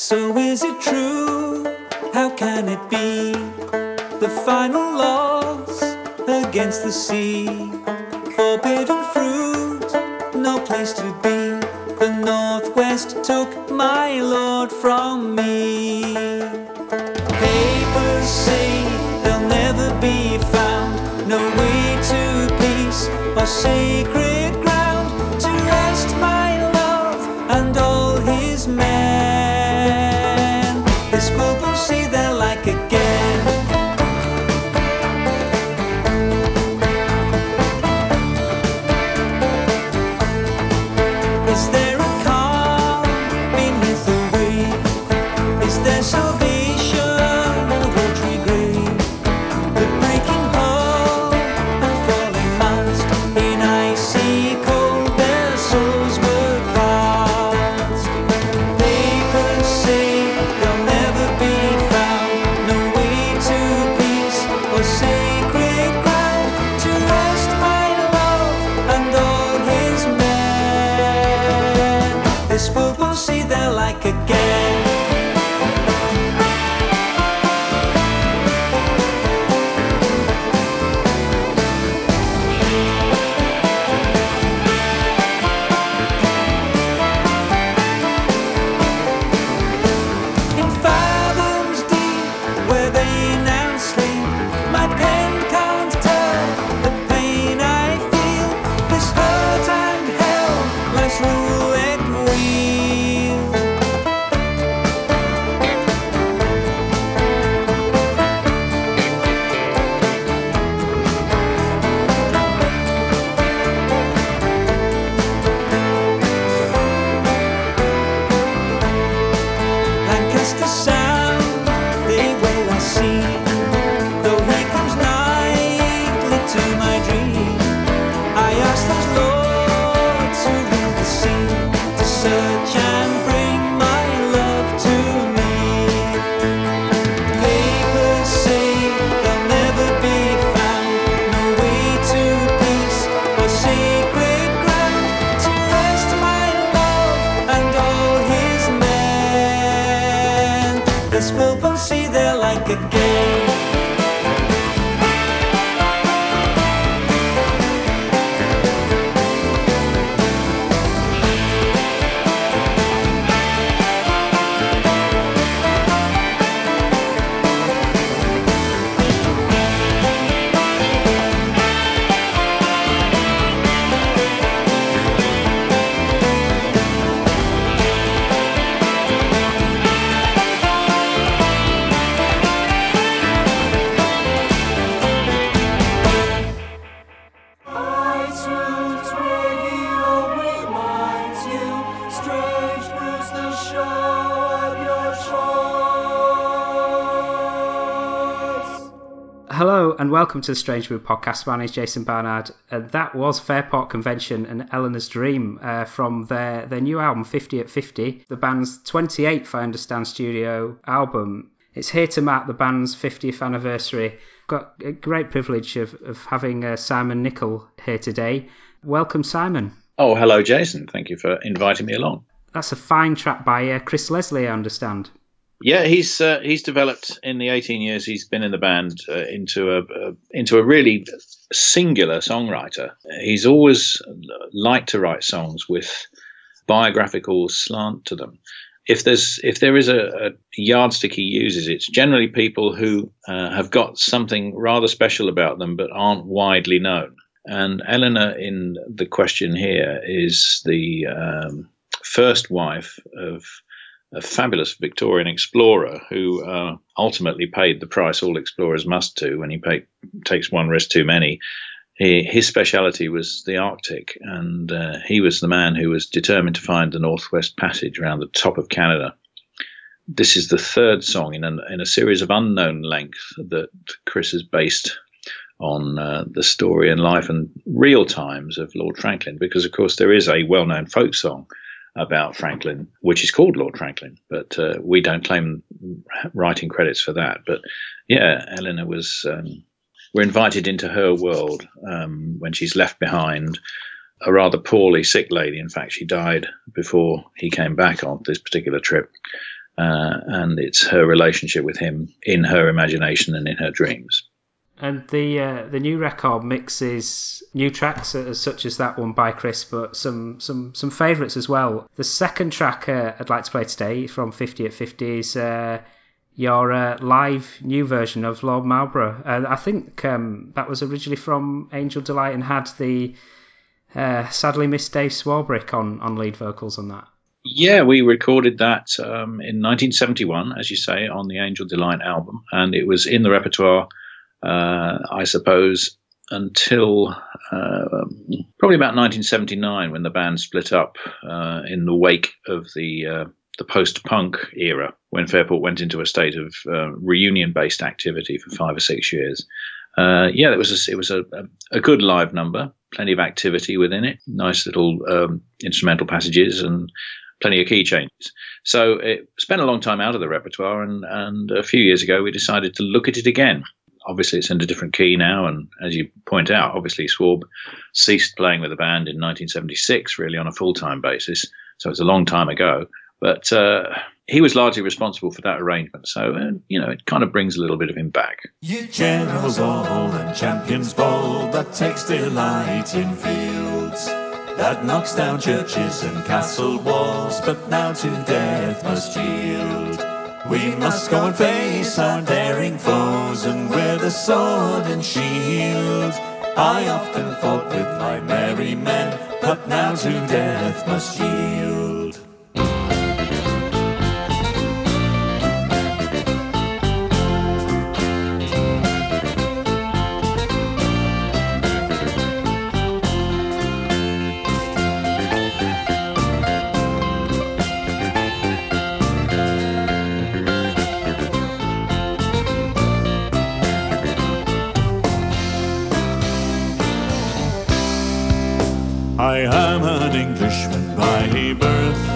So is it true? How can it be? The final loss against the sea. Forbidden fruit, no place to be. The Northwest took my lord from me. Papers say they'll never be found. No way to peace or sacred welcome to the Strange Brew podcast. My name is Jason Barnard. And that was Fairport Convention and Eleanor's Dream uh, from their, their new album 50 at 50, the band's 28th, I understand, studio album. It's here to mark the band's 50th anniversary. Got a great privilege of, of having uh, Simon Nicol here today. Welcome, Simon. Oh, hello, Jason. Thank you for inviting me along. That's a fine track by uh, Chris Leslie, I understand. Yeah, he's uh, he's developed in the 18 years he's been in the band uh, into a, a into a really singular songwriter. He's always liked to write songs with biographical slant to them. If there's if there is a, a yardstick he uses, it's generally people who uh, have got something rather special about them but aren't widely known. And Eleanor, in the question here, is the um, first wife of a fabulous Victorian explorer who uh, ultimately paid the price all explorers must do when he pay, takes one risk too many. He, his speciality was the Arctic, and uh, he was the man who was determined to find the Northwest Passage around the top of Canada. This is the third song in, an, in a series of unknown length that Chris has based on uh, the story and life and real times of Lord Franklin, because of course there is a well-known folk song about Franklin, which is called Lord Franklin, but uh, we don't claim writing credits for that. But yeah, Eleanor was. Um, we're invited into her world um, when she's left behind a rather poorly sick lady. In fact, she died before he came back on this particular trip. uh, and it's her relationship with him in her imagination and in her dreams. And the uh, the new record mixes new tracks such as that one by Chris, but some some some favourites as well. The second track uh, I'd like to play today from 50 at 50 is uh, your uh, live new version of Lord Marlborough. Uh, I think um, that was originally from Angel Delight and had the uh, sadly missed Dave Swarbrick on, on lead vocals on that. Yeah, we recorded that um, in 1971, as you say, on the Angel Delight album, and it was in the repertoire, uh, I suppose, until uh, probably about 1979 when the band split up uh, in the wake of the uh, the post-punk era when Fairport went into a state of uh, reunion-based activity for five or six years. Uh, yeah, it was a, it was a, a, good live number, plenty of activity within it, nice little um, instrumental passages and plenty of key changes. So it spent a long time out of the repertoire, and and a few years ago we decided to look at it again. Obviously, it's in a different key now, and as you point out, obviously Swarb ceased playing with the band in 1976, really on a full-time basis. So it's a long time ago. But uh, he was largely responsible for that arrangement. So, uh, you know, it kind of brings a little bit of him back. You generals all and champions bold that takes delight in fields, that knocks down churches and castle walls, but now to death must yield. We must go and face our daring foes and wear the sword and shield. I often fought with my merry men, but now to death must yield.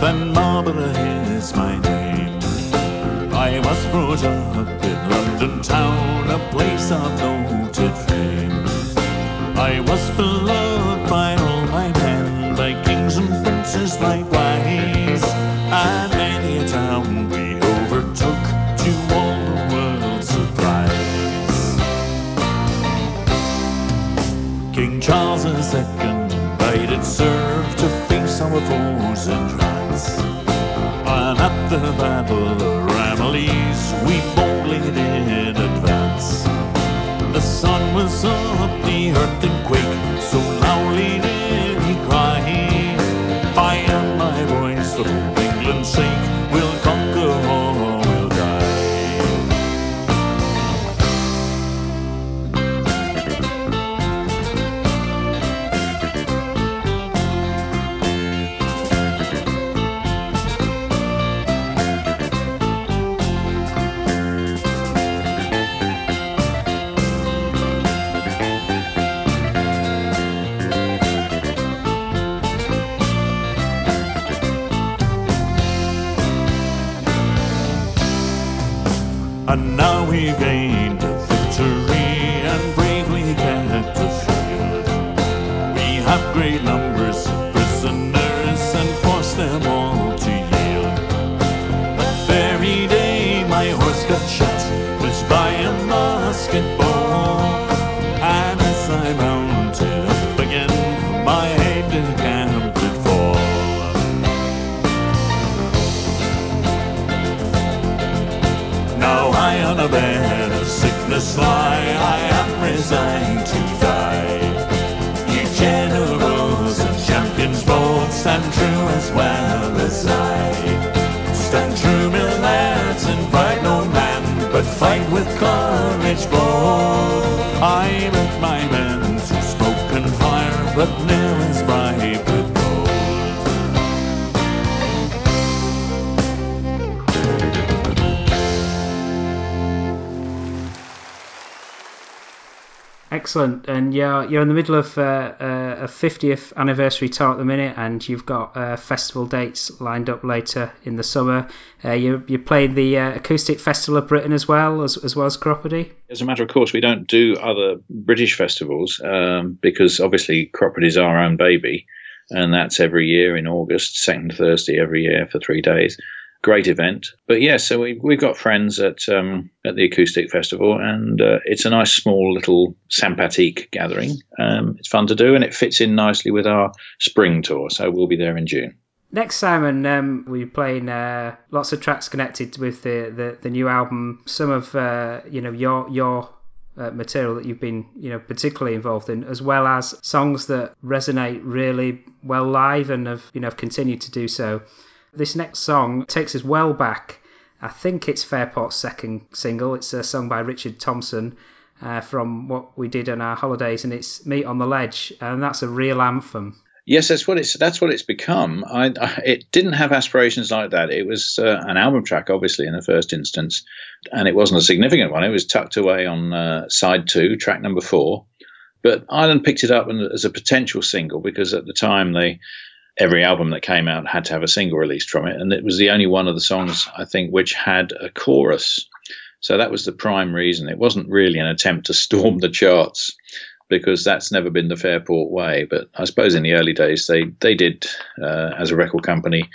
And Marlborough is my name. I was brought up in London town, a place of noted fame. I was beloved for England's you're in the middle of uh, uh, a 50th anniversary tour at the minute, and you've got uh, festival dates lined up later in the summer. Uh, you you're playing the uh, acoustic festival of Britain as well as as well as Cropredy. As a matter of course, we don't do other British festivals um, because obviously Cropredy is our own baby, and that's every year in August, second Thursday every year for three days. Great event. But yeah, so we we've got friends at um, at the acoustic festival, and uh, it's a nice small little sympathique gathering. Um, it's fun to do, and it fits in nicely with our spring tour. So we'll be there in June. Next, Simon, um, we're playing uh, lots of tracks connected with the, the, the new album. Some of uh, you know your your uh, material that you've been you know particularly involved in, as well as songs that resonate really well live and have you know have continued to do so. This next song takes us well back. I think it's Fairport's second single. It's a song by Richard Thompson uh, from what we did on our holidays, and it's "Meet on the Ledge," and that's a real anthem. Yes, that's what it's that's what it's become. I, I it didn't have aspirations like that. It was uh, an album track, obviously, in the first instance, and it wasn't a significant one. It was tucked away on uh, side two, track number four. But Island picked it up as a potential single because at the time they every album that came out had to have a single released from it, and it was the only one of the songs I think which had a chorus. So that was the prime reason. It wasn't really an attempt to storm the charts because that's never been the Fairport way. But I suppose in the early days they they did, uh, as a record company,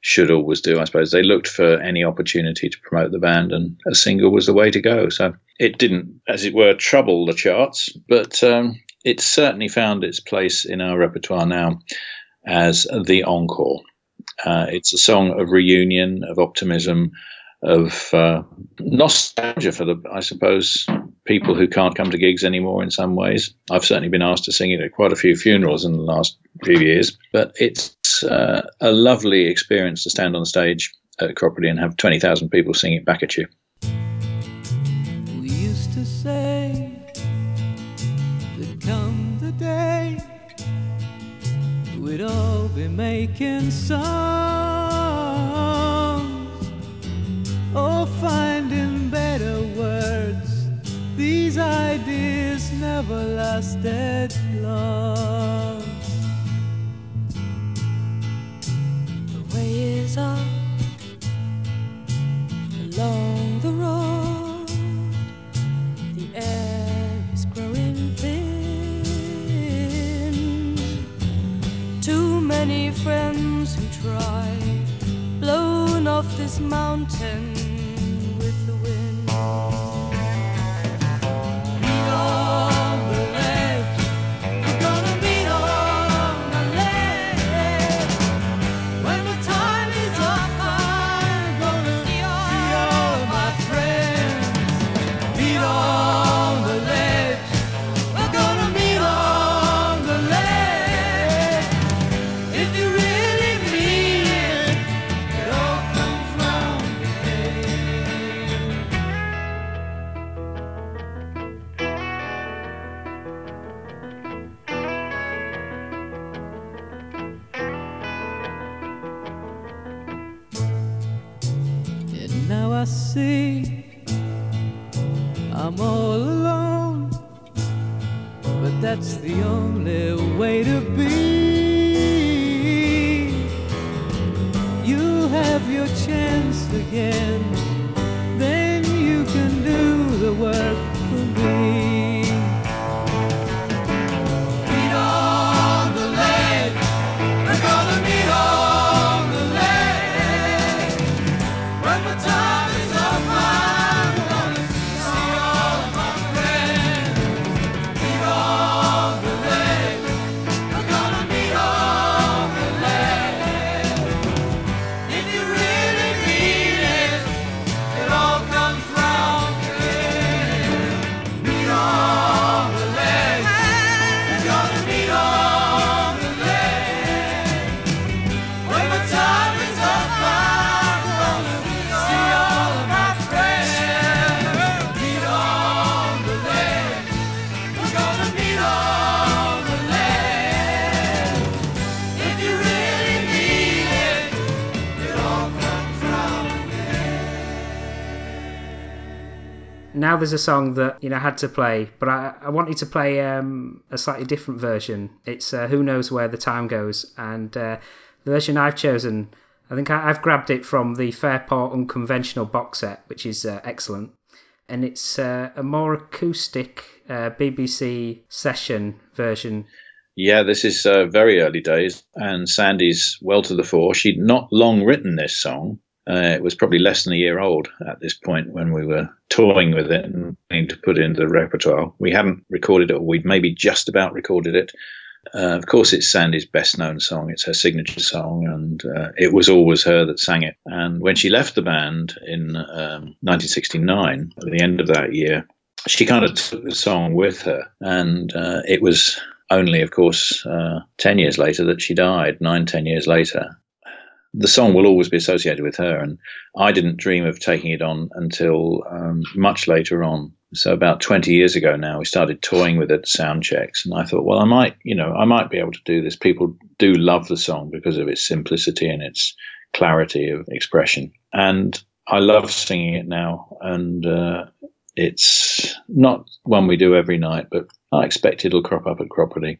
should always do. I suppose they looked for any opportunity to promote the band, and a single was the way to go. So it didn't, as it were, trouble the charts, but um, it certainly found its place in our repertoire now as the encore. Uh, it's a song of reunion, of optimism, of uh, nostalgia for the, I suppose, people who can't come to gigs anymore in some ways. I've certainly been asked to sing it at quite a few funerals in the last few years, but it's uh, a lovely experience to stand on stage at Cropredy and have 20,000 people sing it back at you. We'd all be making songs or finding better words. These ideas never lasted long. The way is up along the road. Friends who try, blown off this mountain with the wind. Meet on I'm all alone, but that's the only way to be. You have your chance again, Now there's a song that you know I had to play, but I, I wanted to play um, a slightly different version. It's uh, "Who Knows Where the Time Goes," and uh, the version I've chosen, I think I, I've grabbed it from the Fairport Unconventional box set, which is uh, excellent, and it's uh, a more acoustic uh, BBC session version. Yeah, this is uh, very early days, and Sandy's well to the fore. She'd not long written this song, Uh, it was probably less than a year old at this point when we were toying with it and planning to put it into the repertoire. We hadn't recorded it, or we'd maybe just about recorded it. Uh, of course, it's Sandy's best known song. It's her signature song, and uh, it was always her that sang it. And when she left the band in um, 1969, at the end of that year, she kind of took the song with her. And uh, it was only, of course, uh, 10 years later that she died, nine, 10 years later. The song will always be associated with her. And I didn't dream of taking it on until um, much later on. So about 20 years ago now, we started toying with it sound checks, and I thought, well, I might, you know, I might be able to do this. People do love the song because of its simplicity and its clarity of expression, and I love singing it now. And uh, it's not one we do every night, but I expect it'll crop up at Cropredy.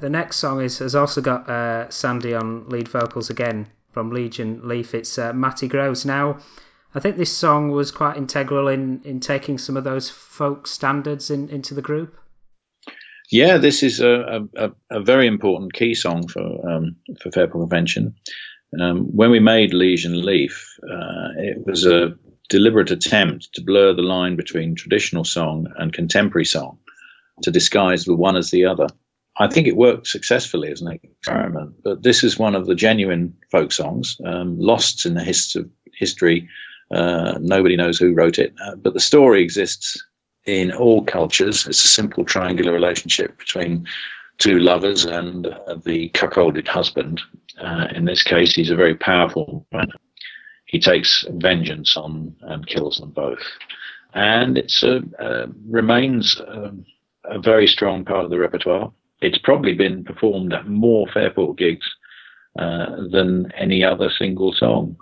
The next song is has also got uh, Sandy on lead vocals again from Liege and Lief. It's uh, Matty Groves. Now, I think this song was quite integral in, in taking some of those folk standards in, into the group. Yeah, this is a, a, a very important key song for um, for Fairport Convention. Um, when we made Liege and Lief, uh, it was a deliberate attempt to blur the line between traditional song and contemporary song, to disguise the one as the other. I think it worked successfully as an experiment, but this is one of the genuine folk songs, um, lost in the hist- history. Uh, nobody knows who wrote it, uh, but the story exists in all cultures. It's a simple triangular relationship between two lovers and uh, the cuckolded husband. Uh, in this case, he's a very powerful man. He takes vengeance on and kills them both. And it uh, remains um, a very strong part of the repertoire. It's probably been performed at more Fairport gigs uh, than any other single song.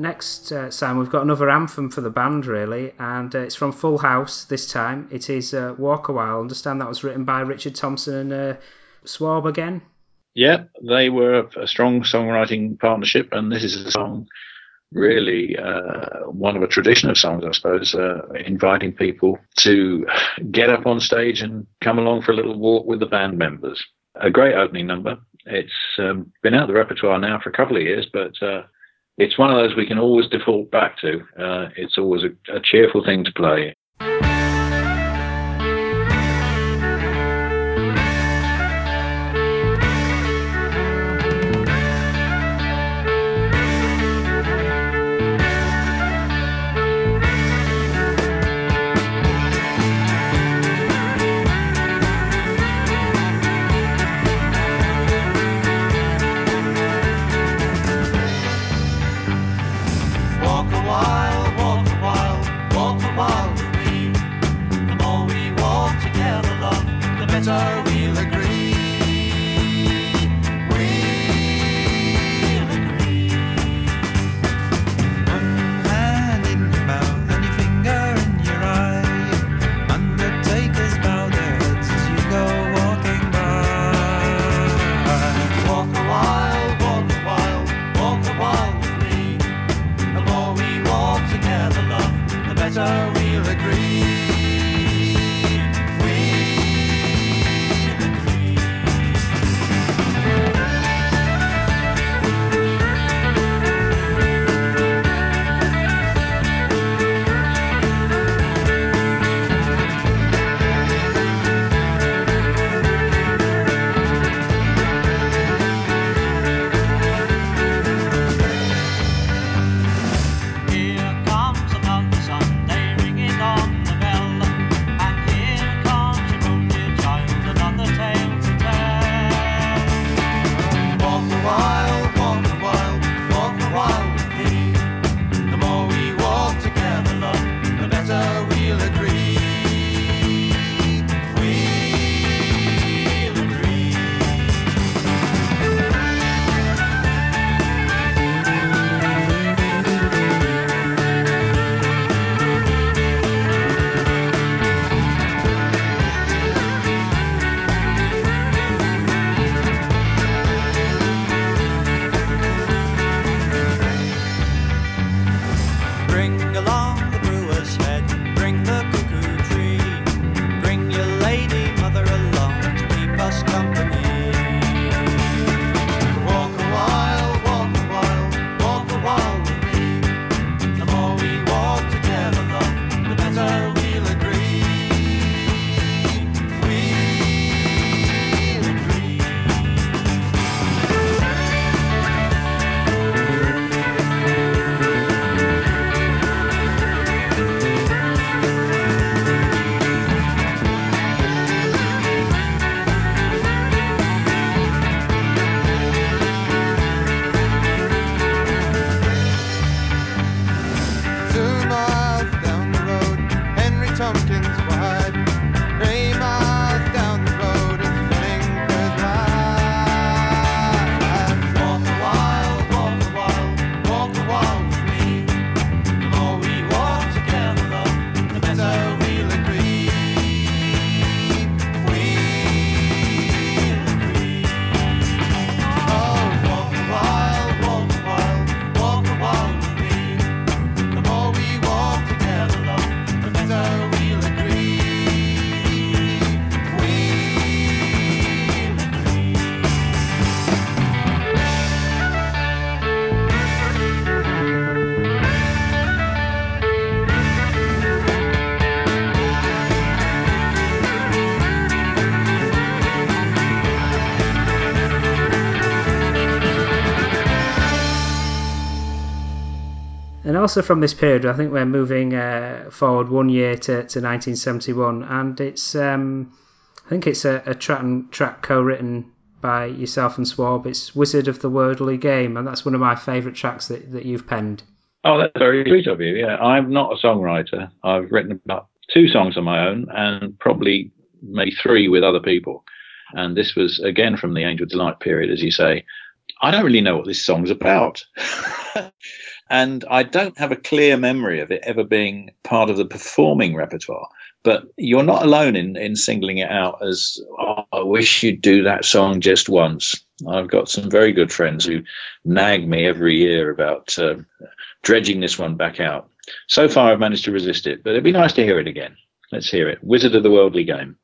Next, uh, Sam, we've got another anthem for the band, really, and uh, it's from Full House this time. It is uh, Walk a While. I understand that was written by Richard Thompson and uh, Swarb again. Yeah, they were a strong songwriting partnership, and this is a song really uh, one of a tradition of songs, I suppose, uh, inviting people to get up on stage and come along for a little walk with the band members. A great opening number. It's um, been out of the repertoire now for a couple of years, but uh, it's one of those we can always default back to. Uh, it's always a, a cheerful thing to play. Also from this period, I think we're moving uh, forward one year to, to 1971, and it's um, I think it's a, a track track co-written by yourself and Swarb. It's Wizard of the Worldly Game, and that's one of my favourite tracks that, that you've penned. Oh, that's very sweet of you. Yeah, I'm not a songwriter. I've written about two songs on my own and probably maybe three with other people. And this was again from the Angel Delight period, as you say. I don't really know what this song's about. And I don't have a clear memory of it ever being part of the performing repertoire. But you're not alone in, in singling it out as, oh, I wish you'd do that song just once. I've got some very good friends who nag me every year about uh, dredging this one back out. So far, I've managed to resist it, but it'd be nice to hear it again. Let's hear it. Wizard of the Worldly Game.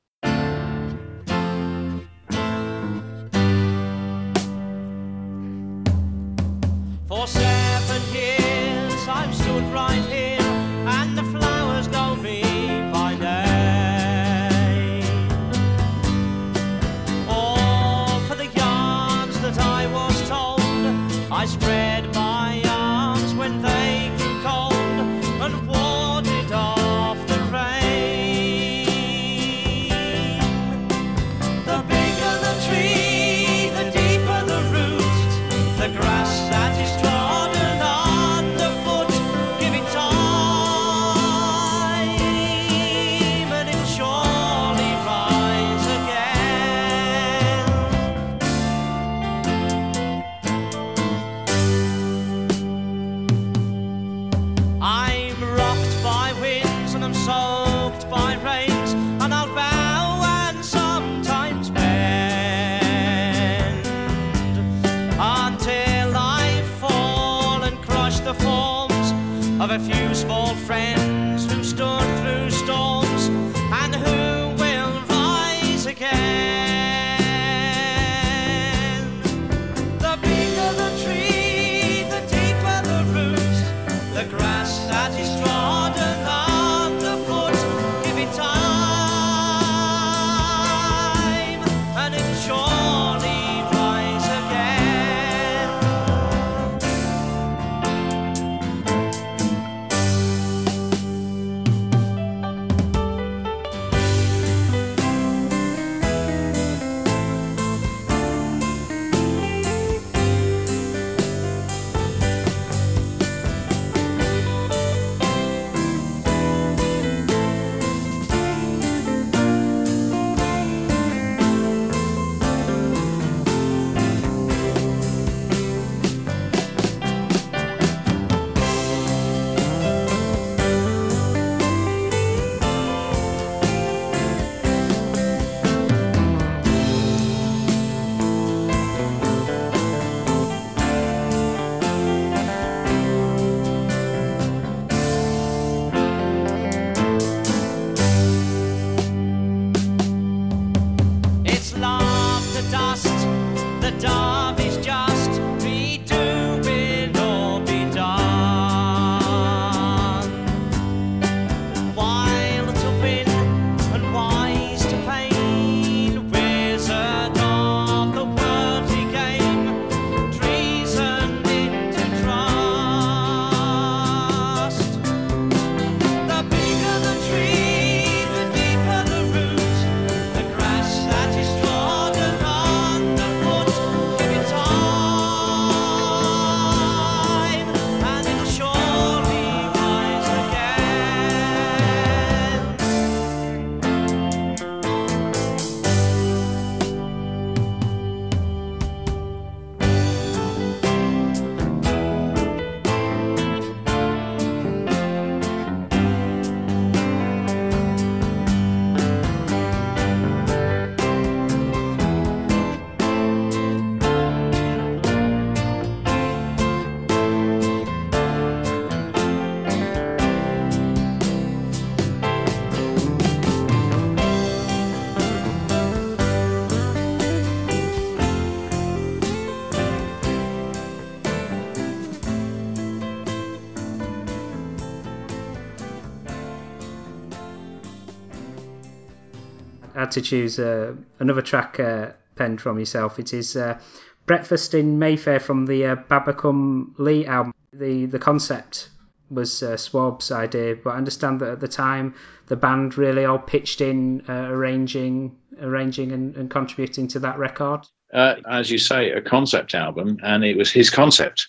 To choose uh, another track uh, penned from yourself. It is uh, Breakfast in Mayfair from the uh, Babbacombe Lee album. The the concept was uh, Swarb's idea, but I understand that at the time the band really all pitched in, uh, arranging, arranging and, and contributing to that record. uh, as you say, a concept album, and it was his concept.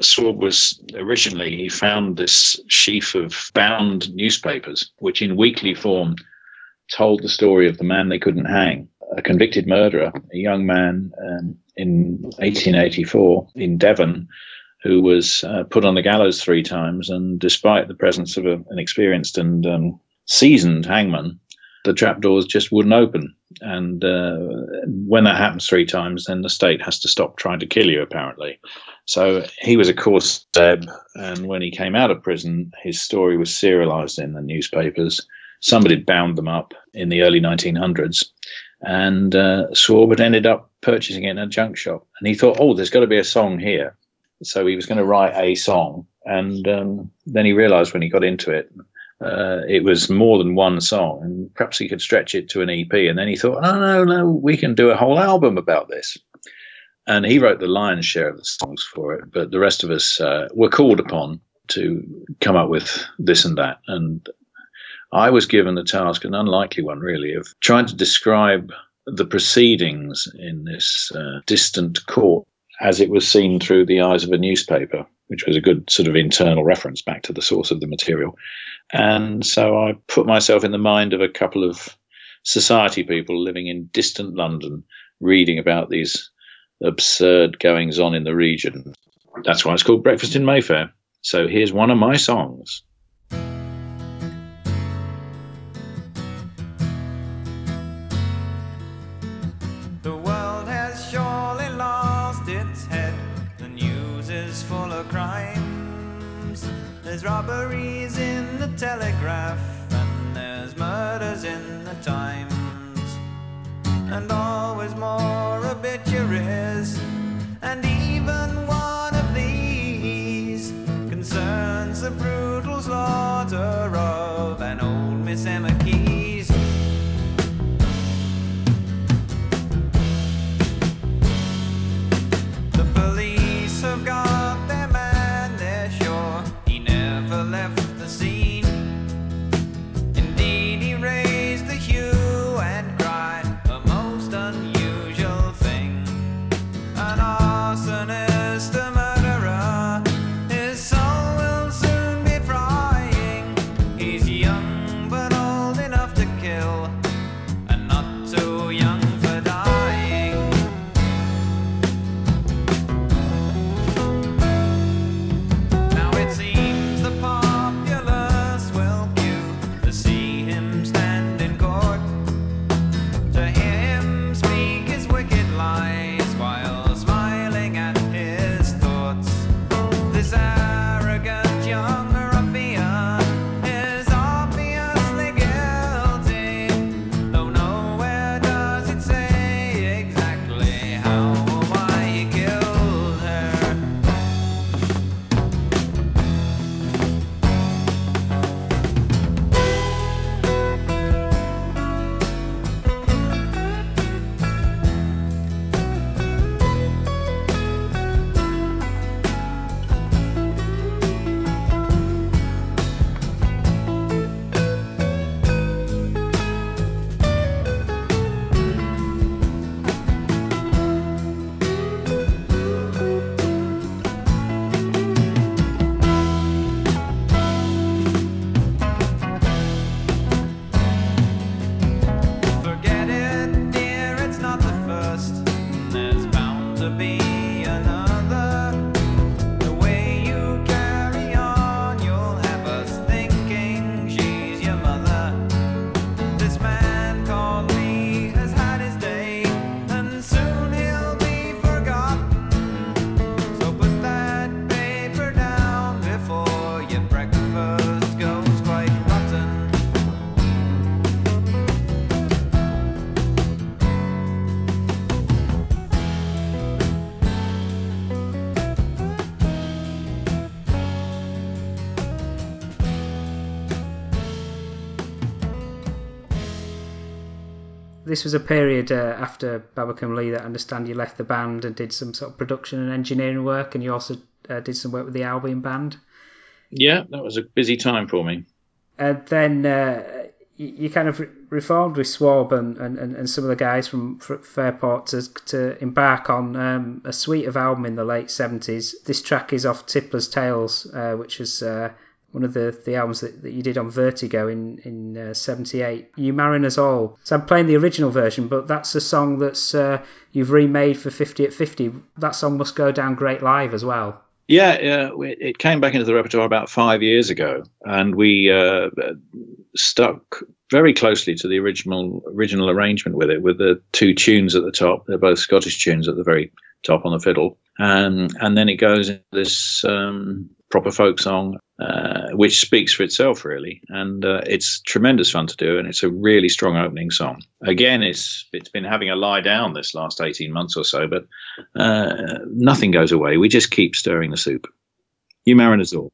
Swarb was originally, he found this sheaf of bound newspapers, which in weekly form told the story of the man they couldn't hang, a convicted murderer, a young man um, in 1884 in Devon who was uh, put on the gallows three times, and despite the presence of a, an experienced and um, seasoned hangman, the trapdoors just wouldn't open. And uh, when that happens three times, then the state has to stop trying to kill you, apparently. So he was a course Zeb, and when he came out of prison, his story was serialized in the newspapers. Somebody bound them up in the early 1900s, and uh, Swarb had ended up purchasing it in a junk shop. And he thought, oh, there's got to be a song here. So he was going to write a song, and um, then he realized when he got into it, uh, it was more than one song, and perhaps he could stretch it to an EP. And then he thought, no, no, no, we can do a whole album about this. And he wrote the lion's share of the songs for it, but the rest of us uh, were called upon to come up with this and that. And I was given the task, an unlikely one really, of trying to describe the proceedings in this uh, distant court as it was seen through the eyes of a newspaper, which was a good sort of internal reference back to the source of the material. And so I put myself in the mind of a couple of society people living in distant London, reading about these absurd goings on in the region. That's why it's called Breakfast in Mayfair. So here's one of my songs. And always This was a period uh, after Babbacombe Lee that I understand you left the band and did some sort of production and engineering work, and you also uh, did some work with the Albion band. Yeah, that was a busy time for me. And then uh, you, you kind of re- reformed with Swarb and, and, and some of the guys from F- Fairport to, to embark on um, a suite of album in the late 70s. This track is off Tippler's Tales, uh, which was uh, one of the, the albums that, that you did on Vertigo in, in uh, 78. You Mariners All. So I'm playing the original version, but that's a song that's uh, you've remade for 50 at 50. That song must go down great live as well. Yeah, uh, it came back into the repertoire about five years ago, and we uh, stuck very closely to the original original arrangement with it, with the two tunes at the top. They're both Scottish tunes at the very top on the fiddle, and and then it goes this um, proper folk song, uh, which speaks for itself really, and uh, it's tremendous fun to do, and it's a really strong opening song. Again, it's it's been having a lie down this last eighteen months or so, but uh, nothing goes away. We just keep stirring the soup. You mariners all.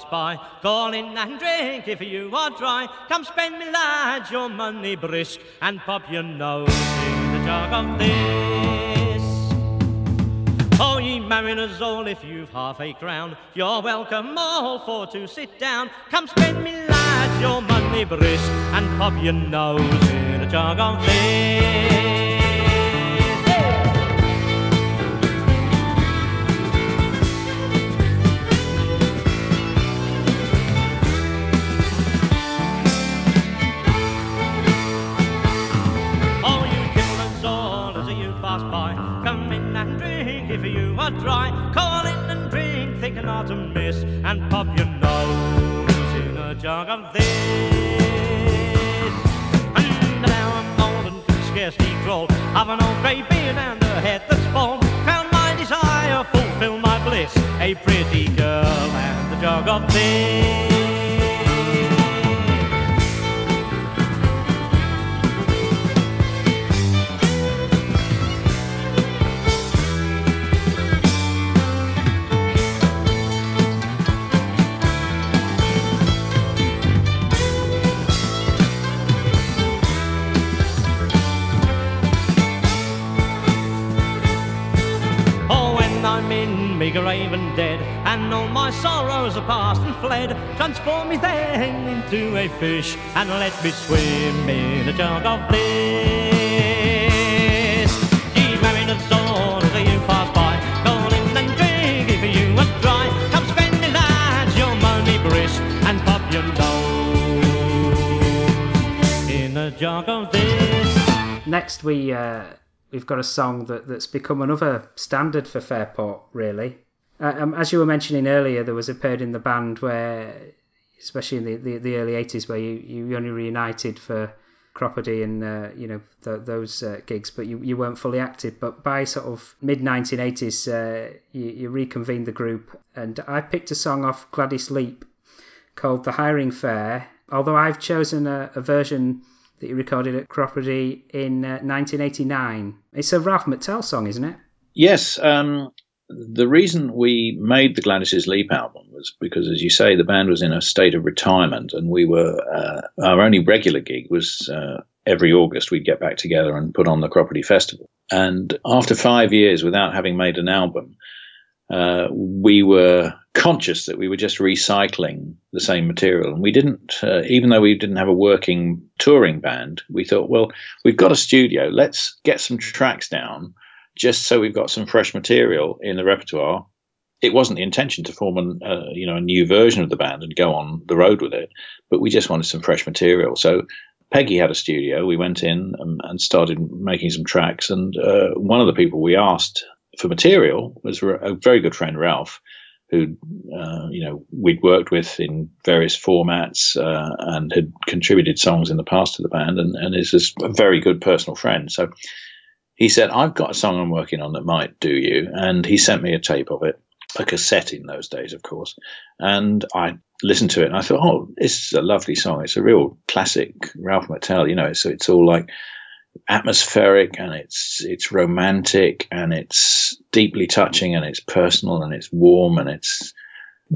Pass by, call in and drink if you are dry. Come spend me lads your money brisk and pop your nose in the jug of this. Oh, ye mariners all, if you've half a crown, you're welcome all for to sit down. Come spend me lads your money brisk and pop your nose in a jug of this. Not to miss, and pop your nose in a jug of this. And now I'm old and can scarcely crawl, have an old grey beard and a head that's bald. Crown my desire, fulfill my bliss, a pretty girl and a jug of this. Are past and fled, transform me then into a fish, and let me swim in a jug of this. Ye mariners all as you pass by, in and drink if you are dry. Come spend me lads your money brisk, and pop your nose in a jug of this. Next, we uh, we've got a song that, that's become another standard for Fairport, really. Uh, um, as you were mentioning earlier, there was a period in the band where, especially in the, the, the early 80s, where you, you only reunited for Cropredy and uh, you know th- those uh, gigs, but you, you weren't fully active. But by sort of mid 1980s, uh, you, you reconvened the group, and I picked a song off Gladys Leap called "The Hiring Fair." Although I've chosen a, a version that you recorded at Cropredy in uh, 1989. It's a Ralph McTell song, isn't it? Yes, um, the reason we made the Gladys's Leap album was because, as you say, the band was in a state of retirement, and we were uh, our only regular gig was uh, every August we'd get back together and put on the Cropredy Festival. And after five years without having made an album, uh, we were conscious that we were just recycling the same material. And we didn't, uh, even though we didn't have a working touring band, we thought, well, we've got a studio. Let's get some tracks down just so we've got some fresh material in the repertoire. It wasn't the intention to form an, uh, you know, a new version of the band and go on the road with it, but we just wanted some fresh material. So Peggy had a studio. We went in and, and started making some tracks. And uh, one of the people we asked for material was a very good friend, Ralph, who uh, you know we'd worked with in various formats uh, and had contributed songs in the past to the band, and, and is a very good personal friend. So he said, "I've got a song I'm working on that might do you," and he sent me a tape of it, a cassette in those days, of course, and I listened to it and I thought, "Oh, this is a lovely song. It's a real classic Ralph McTell. You know, so it's all like." atmospheric and it's it's romantic and it's deeply touching and it's personal and it's warm and it's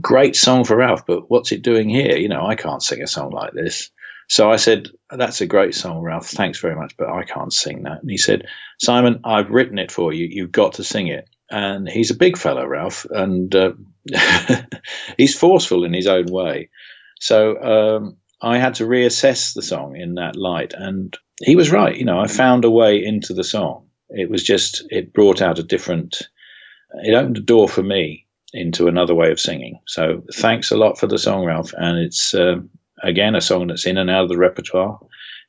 great song for Ralph but what's it doing here you know I can't sing a song like this so I said that's a great song Ralph thanks very much but I can't sing that and he said Simon I've written it for you you've got to sing it and he's a big fellow Ralph and uh, he's forceful in his own way so um, I had to reassess the song in that light and he was right. You know, I found a way into the song. It was just, it brought out a different, it opened a door for me into another way of singing. So thanks a lot for the song, Ralph. And it's, uh, again, a song that's in and out of the repertoire.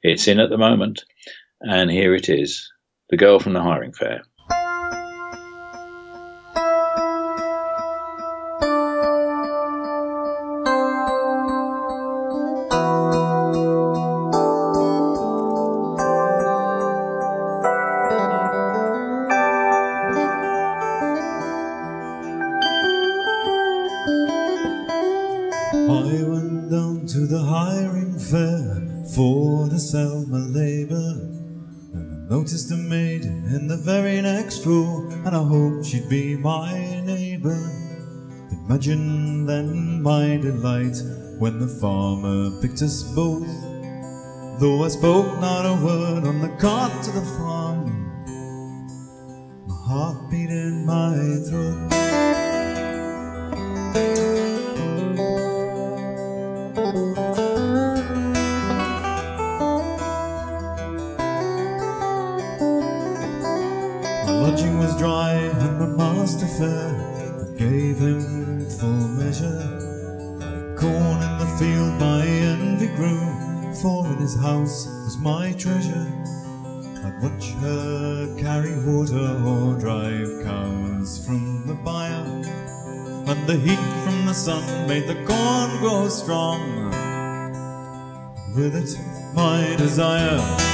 It's in at the moment. And here it is The Girl from the Hiring Fair. Picked us both. Though I spoke not a word on the cart to the farm, my desire.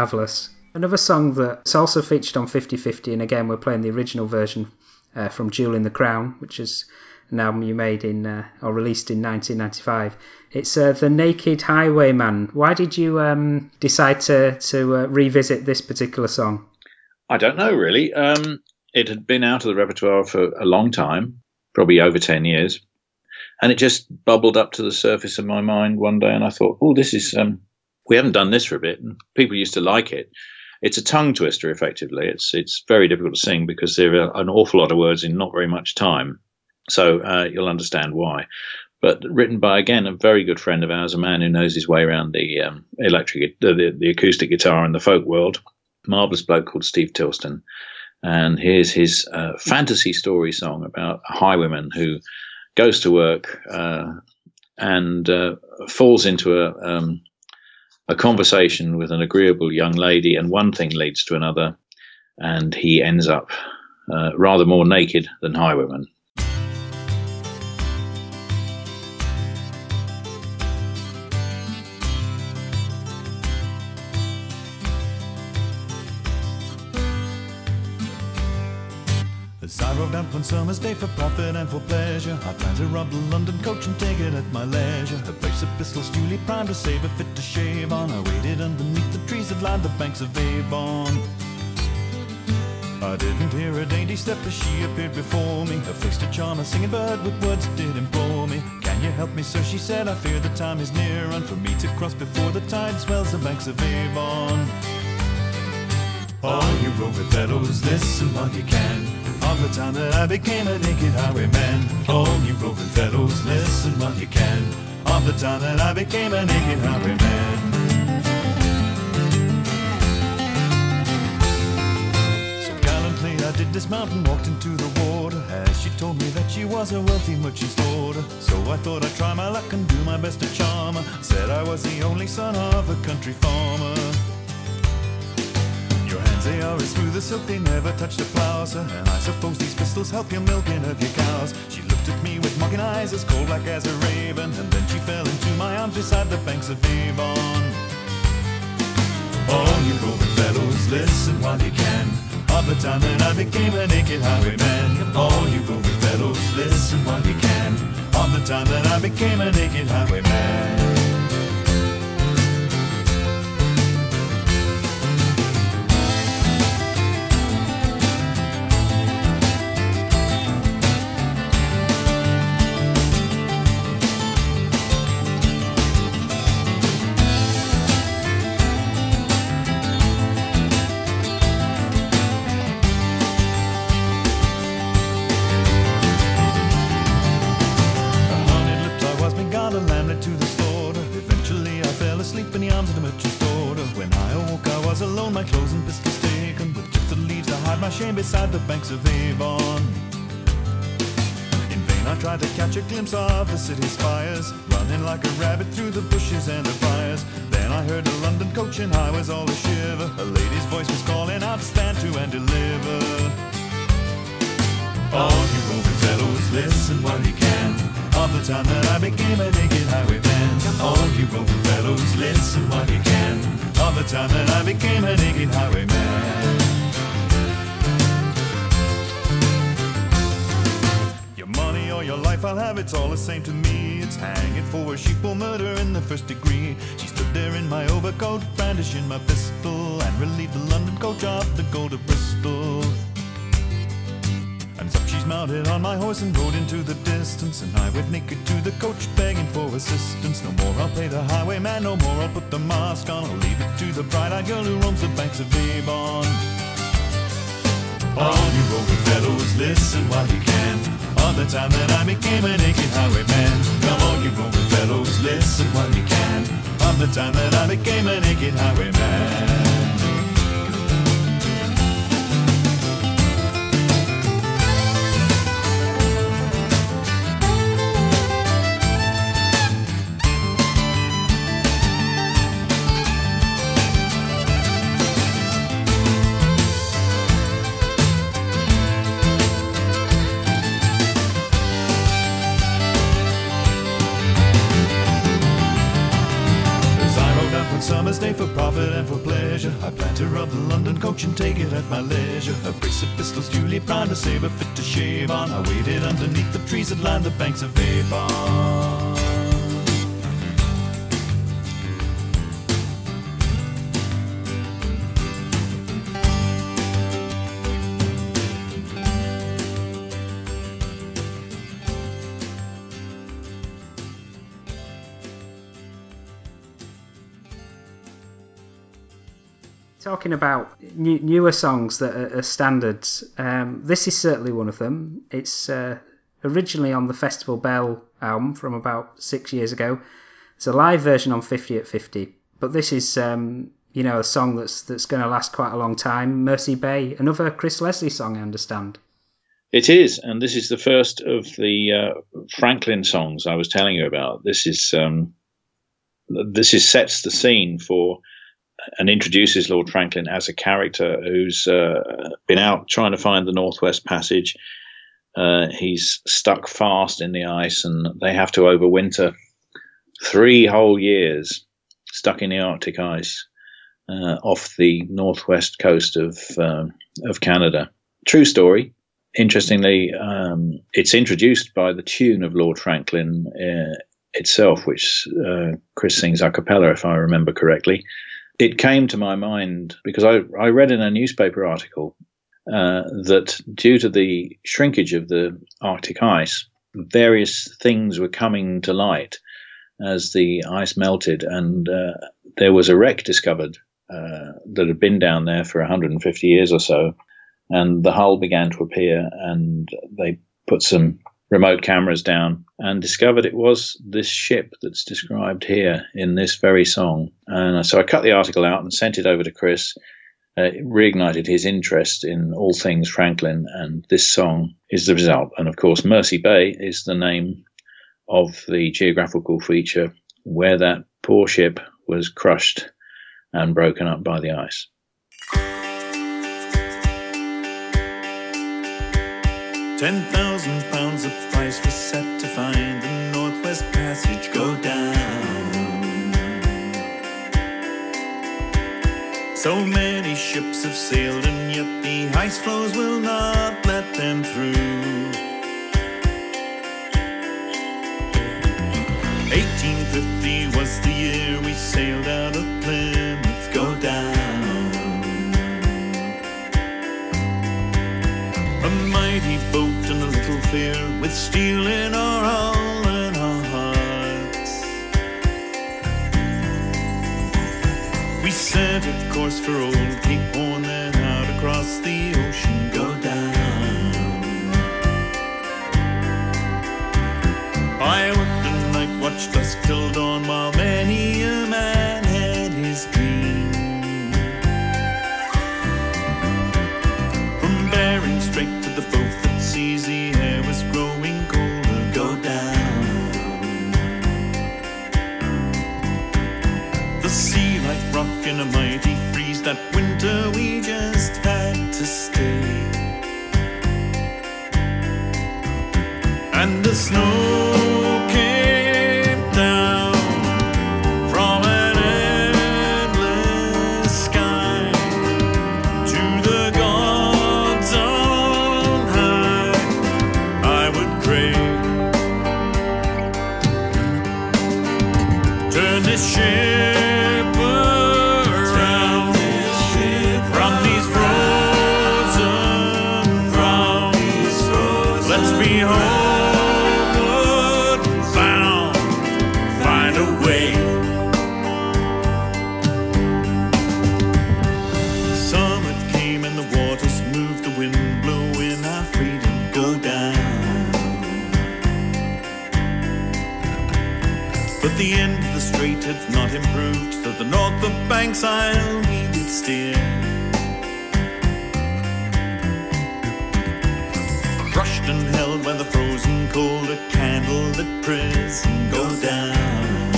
Marvellous. Another song that's also featured on 5050, and again, we're playing the original version uh, from Jewel in the Crown, which is an album you made in uh, or released in 1995. It's uh, The Naked Highwayman. Why did you um, decide to, to uh, revisit this particular song? I don't know really. Um, it had been out of the repertoire for a long time, probably over 10 years. And it just bubbled up to the surface of my mind one day. And I thought, oh, this is, um, we haven't done this for a bit. And people used to like it. It's a tongue twister, effectively. It's, it's very difficult to sing because there are an awful lot of words in not very much time. So uh, you'll understand why. But written by, again, a very good friend of ours, a man who knows his way around the um, electric, the, the, the acoustic guitar and the folk world. Marvellous bloke called Steve Tilston. And here's his uh, fantasy story song about a highwayman who goes to work uh, and uh, falls into a um, a conversation with an agreeable young lady, and one thing leads to another, and he ends up uh, rather more naked than highwayman. Summer's day for profit and for pleasure, I planned to rob the London coach and take it at my leisure. A brace of pistols duly primed to save a fit to shave on. I waited underneath the trees that lined the banks of Avon. I didn't hear a dainty step as she appeared before me. Her face to charm a singing bird with words that did implore me. Can you help me, sir? She said. I fear the time is near, and for me to cross before the tide swells the banks of Avon. All you roving fellows, listen while you can. Of the time that I became a naked highwayman. All you roving fellows, listen while you can. Of the time that I became a naked highwayman. So gallantly I did dismount and walked into the water As she told me that she was a wealthy merchant's daughter So I thought I'd try my luck and do my best to charm her Said I was the only son of a country farmer they are as smooth as silk, they never touch the plow. And I suppose these pistols help your milking of your cows. She looked at me with mocking eyes, as cold black as a raven. And then she fell into my arms beside the banks of Avon. All you roving fellows, listen while you can. Of the time that I became a naked highwayman. All you roving fellows, listen while you can. Of the time that I became a naked highwayman. Assistance. No more I'll play the highwayman, no more I'll put the mask on. I'll leave it to the bright-eyed girl who roams the banks of Avon. All you roving fellows, listen while you can. On the time that I became a naked highwayman. Come on, you roving fellows, listen while you can. On the time that I became a naked highwayman. Pistols duly primed, a fit to shave on. I waited underneath the trees that lined the banks of Avon. Talking about new, newer songs that are, are standards, um, this is certainly one of them. It's uh, originally on the Festival Bell album from about six years ago. It's a live version on 50 at 50, but this is um, you know, a song that's that's going to last quite a long time. Mercy Bay, another Chris Leslie song, I understand. It is, and this is the first of the uh, Franklin songs I was telling you about. This is um, this is sets the scene for and introduces Lord Franklin as a character who's uh, been out trying to find the Northwest Passage. Uh, he's stuck fast in the ice, and they have to overwinter three whole years stuck in the Arctic ice uh, off the northwest coast of um, of Canada. True story. Interestingly, um, it's introduced by the tune of Lord Franklin uh, itself, which uh, Chris sings a cappella, if I remember correctly. It came to my mind because I, I read in a newspaper article uh, that due to the shrinkage of the Arctic ice, various things were coming to light as the ice melted, and uh, there was a wreck discovered uh, that had been down there for 150 years or so, and the hull began to appear, and they put some remote cameras down and discovered it was this ship that's described here in this very song. And so I cut the article out and sent it over to Chris. Uh, it reignited his interest in all things Franklin, and this song is the result. And of course, Mercy Bay is the name of the geographical feature where that poor ship was crushed and broken up by the ice. Ten thousand pounds price was set to find the Northwest Passage go down. So many ships have sailed, and yet the ice floes will not let them through. 1850 was the year we sailed out of Plymouth, go down. A mighty boat fear, with steel in our hull and our hearts. We set a course for old Cape Horn, Isle we did steer. Crushed and held by the frozen cold, a candle lit prison go down.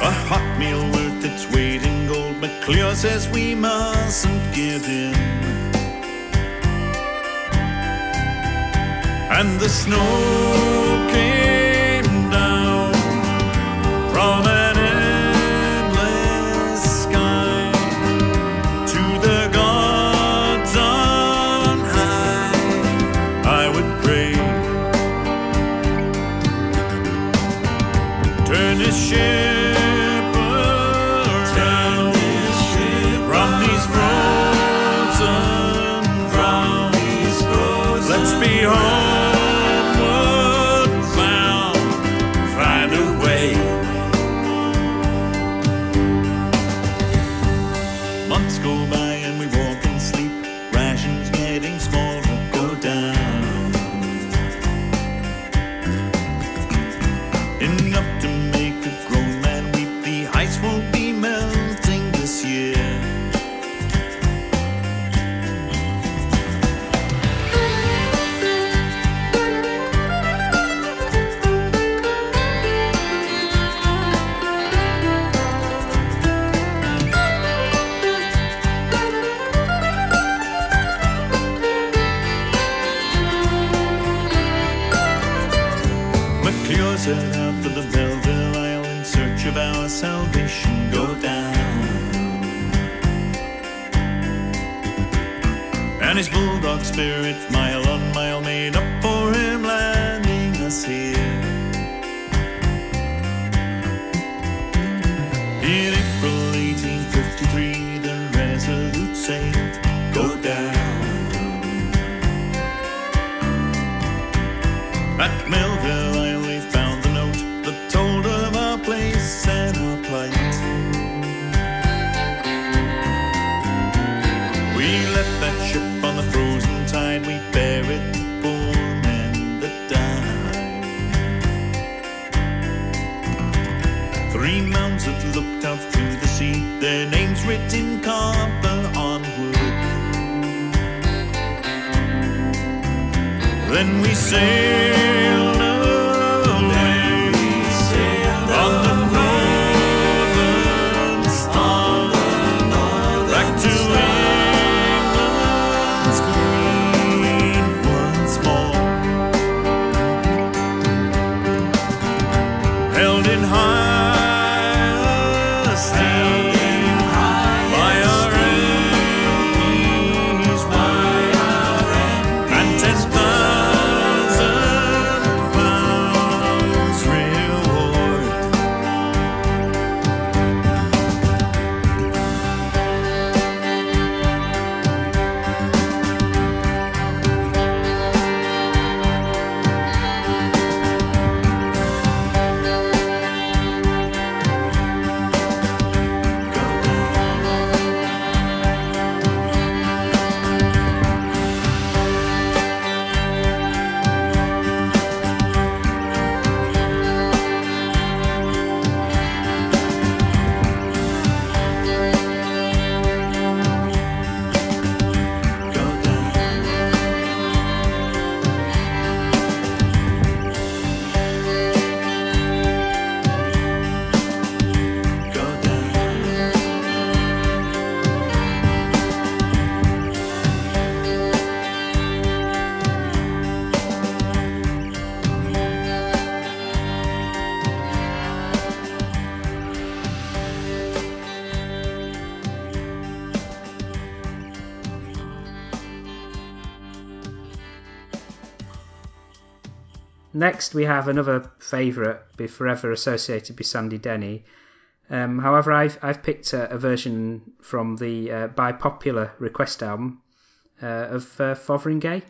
A hot meal worth its weight in gold. McClure says we mustn't give in. And the snow came Next, we have another favourite, be forever associated with Sandy Denny. Um, however, I've I've picked a, a version from the uh, by popular request album uh, of uh, Fotheringay.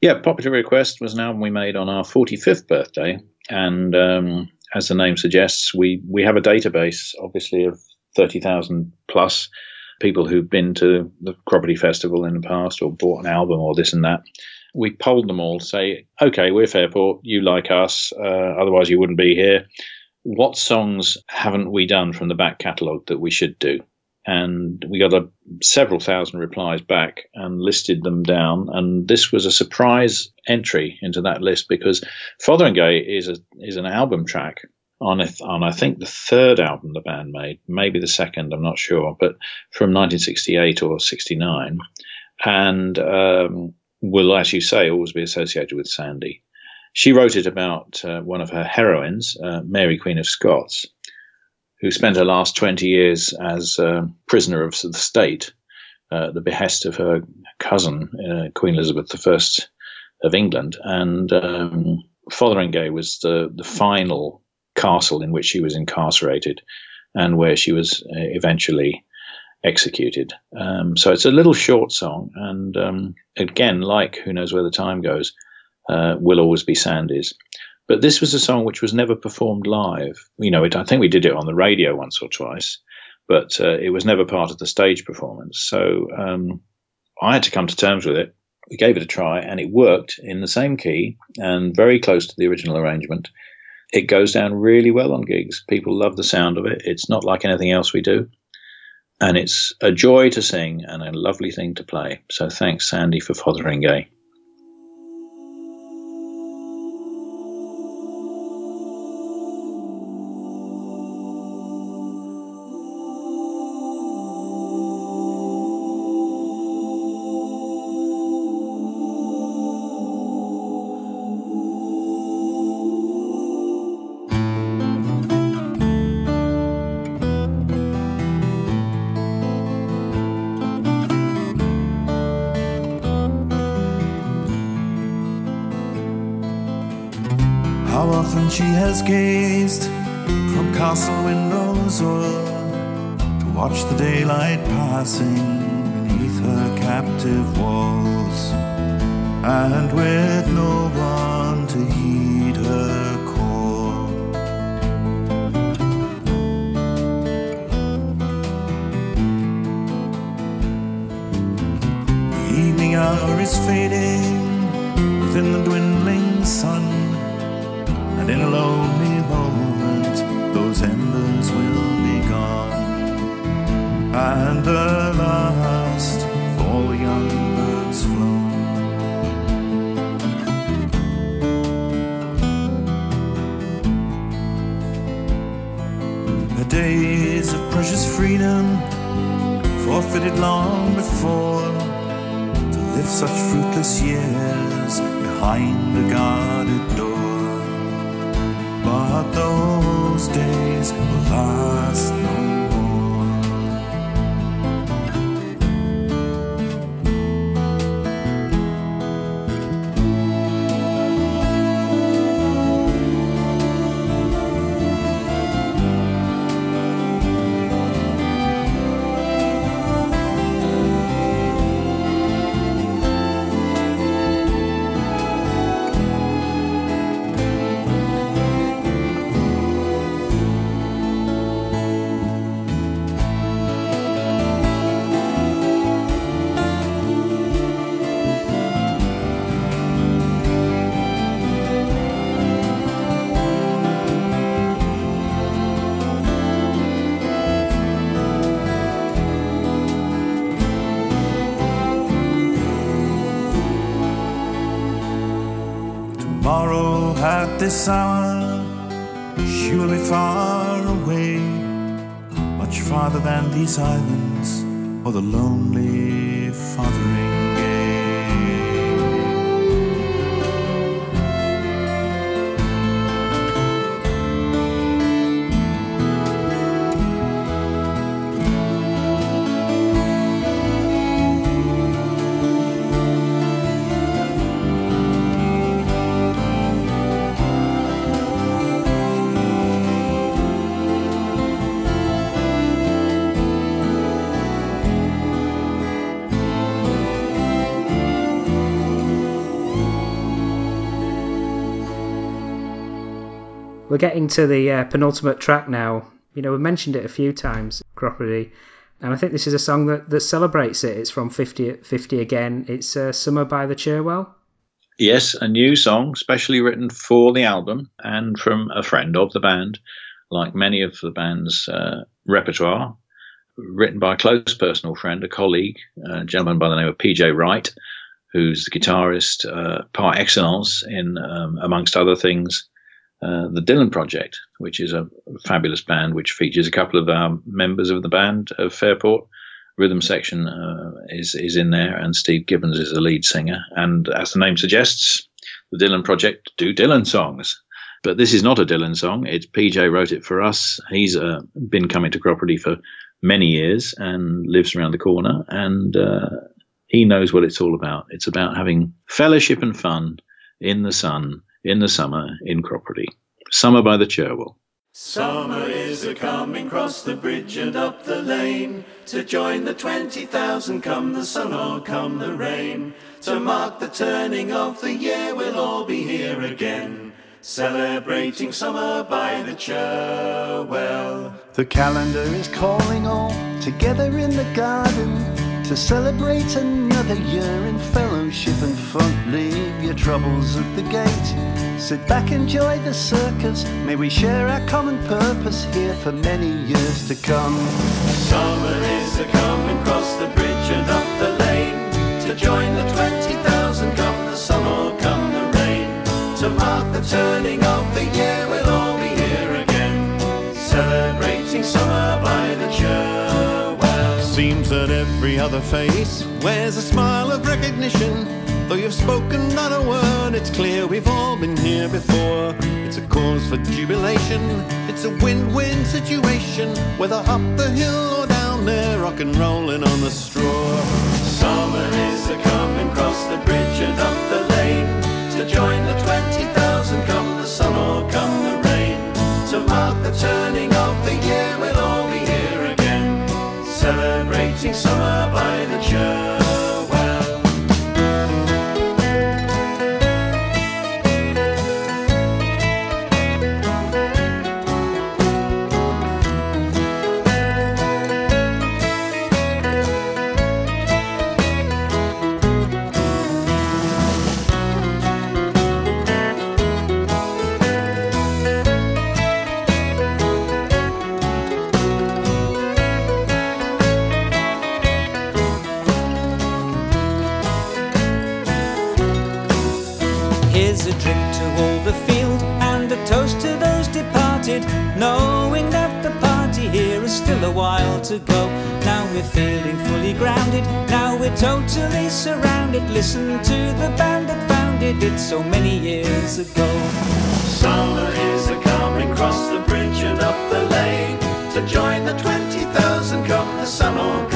Yeah, Popular Request was an album we made on our 45th birthday, and um, as the name suggests, we we have a database, obviously, of 30,000 plus people who've been to the Cropredy Festival in the past or bought an album or this and that. We polled them all say, okay, we're Fairport, you like us, uh, otherwise you wouldn't be here. What songs haven't we done from the back catalogue that we should do? And we got a, several thousand replies back and listed them down. And this was a surprise entry into that list because Fotheringay is a is an album track on a, on I think the third album the band made, maybe the second, I'm not sure, but from 1968 or 69, and um, will, as you say, always be associated with Sandy. She wrote it about uh, one of her heroines, uh, Mary Queen of Scots, who spent her last 20 years as uh, prisoner of the state at the behest of her cousin, uh, Queen Elizabeth I of England. And um, Fotheringay was the, the final castle in which she was incarcerated and where she was uh, eventually executed. Um, so it's a little short song. And um, again, like Who Knows Where the Time Goes, uh, will always be Sandy's. But this was a song which was never performed live. You know, it, I think we did it on the radio once or twice, but uh, it was never part of the stage performance. So um, I had to come to terms with it. We gave it a try, and it worked in the same key and very close to the original arrangement. It goes down really well on gigs. People love the sound of it. It's not like anything else we do. And it's a joy to sing and a lovely thing to play. So thanks, Sandy, for Fotheringay. She has gazed from castle windows o'er to watch the daylight passing beneath her captive walls, and with no one to heed her call. The evening hour is fading this hour, she will be far away, much farther than these islands or the lonely We're getting to the uh, penultimate track now. You know, we've mentioned it a few times, Cropredy, and I think this is a song that, that celebrates it. It's from 50 50 again. It's uh, Summer by the Cherwell. Yes, a new song, specially written for the album and from a friend of the band, like many of the band's uh, repertoire, written by a close personal friend, a colleague, a gentleman by the name of PJ Wright, who's the guitarist uh, par excellence in, um, amongst other things, uh, the Dylan Project, which is a fabulous band which features a couple of our members of the band of Fairport. Rhythm section uh, is is in there, and Steve Gibbons is the lead singer. And as the name suggests, the Dylan Project do Dylan songs. But this is not a Dylan song. It's PJ wrote it for us. He's uh, been coming to Cropredy for many years and lives around the corner, and uh, he knows what it's all about. It's about having fellowship and fun in the sun in the summer in Cropredy. Summer by the Cherwell. Summer is a coming, cross the bridge and up the lane to join the twenty thousand. Come the sun or come the rain, to mark the turning of the year. We'll all be here again, celebrating summer by the Cherwell. The calendar is calling all together in the garden to celebrate another year in fellowship and fun. Leave your troubles at the gate. Sit back, enjoy the circus. May we share our common purpose here for many years to come. Summer is a coming, cross the bridge and up the lane to join the twenty thousand. Come the sun or come the rain, to mark the turning of the year. We'll all be here again, celebrating summer by the Cherwell. Seems that every other face wears a smile of recognition. Though you've spoken not a word, it's clear we've all been here before. It's a cause for jubilation, it's a win win situation. Whether up the hill or down there, rock and rolling on the straw. Summer is a coming, cross the bridge and up the lane to join the twenty thousand. Come the sun or come the rain. To mark the turning summer by the Cherwell. Knowing that the party here is still a while to go. Now we're feeling fully grounded, now we're totally surrounded. Listen to the band that founded it so many years ago. Summer is a coming, cross the bridge and up the lane to join the 20,000 come the sun or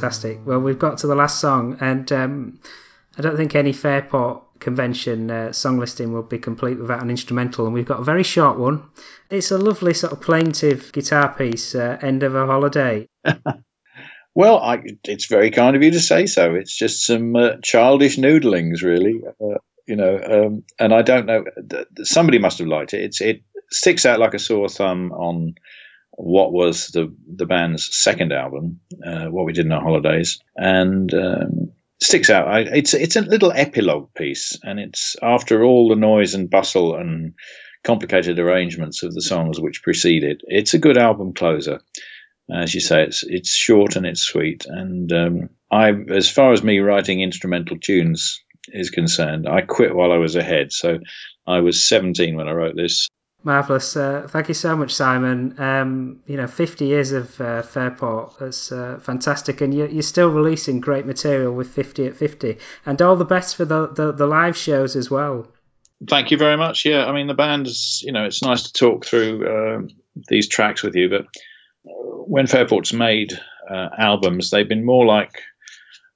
fantastic. Well, we've got to the last song, and um, I don't think any Fairport convention uh, song listing will be complete without an instrumental, and we've got a very short one. It's a lovely sort of plaintive guitar piece, uh, End of a Holiday. Well, I, it's very kind of you to say so. It's just some uh, childish noodlings, really. Uh, you know, um, and I don't know. Somebody must have liked it. It's it sticks out like a sore thumb on what was the the band's second album, uh, what we did in our holidays, and um, sticks out. I, it's it's a little epilogue piece, and it's after all the noise and bustle and complicated arrangements of the songs which preceded. It's a good album closer as you say, it's it's short and it's sweet. And um, I, as far as me writing instrumental tunes is concerned, I quit while I was ahead. So I was 17 when I wrote this. Marvelous. Uh, thank you so much, Simon. Um, you know, 50 years of uh, Fairport. That's uh, fantastic. And you're, you're still releasing great material with 50 at 50. And all the best for the, the, the live shows as well. Thank you very much. Yeah, I mean the band is, you know, it's nice to talk through um, these tracks with you, but when Fairport's made uh, albums, they've been more like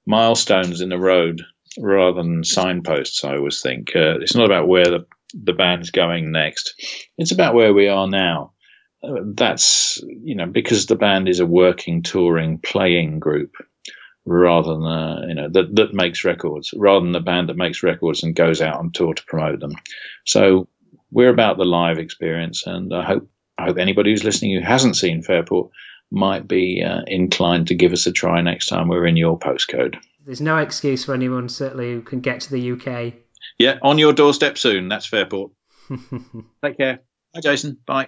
milestones in the road rather than signposts. I always think uh, it's not about where the the band's going next; it's about where we are now. Uh, that's you know because the band is a working, touring, playing group rather than uh, you know that that makes records rather than the band that makes records and goes out on tour to promote them. So we're about the live experience, and I hope I hope anybody who's listening who hasn't seen Fairport might be uh, inclined to give us a try next time we're in your postcode. There's no excuse for anyone, certainly, who can get to the UK yeah, on your doorstep soon. That's Fairport. Take care. Bye, Jason. Bye.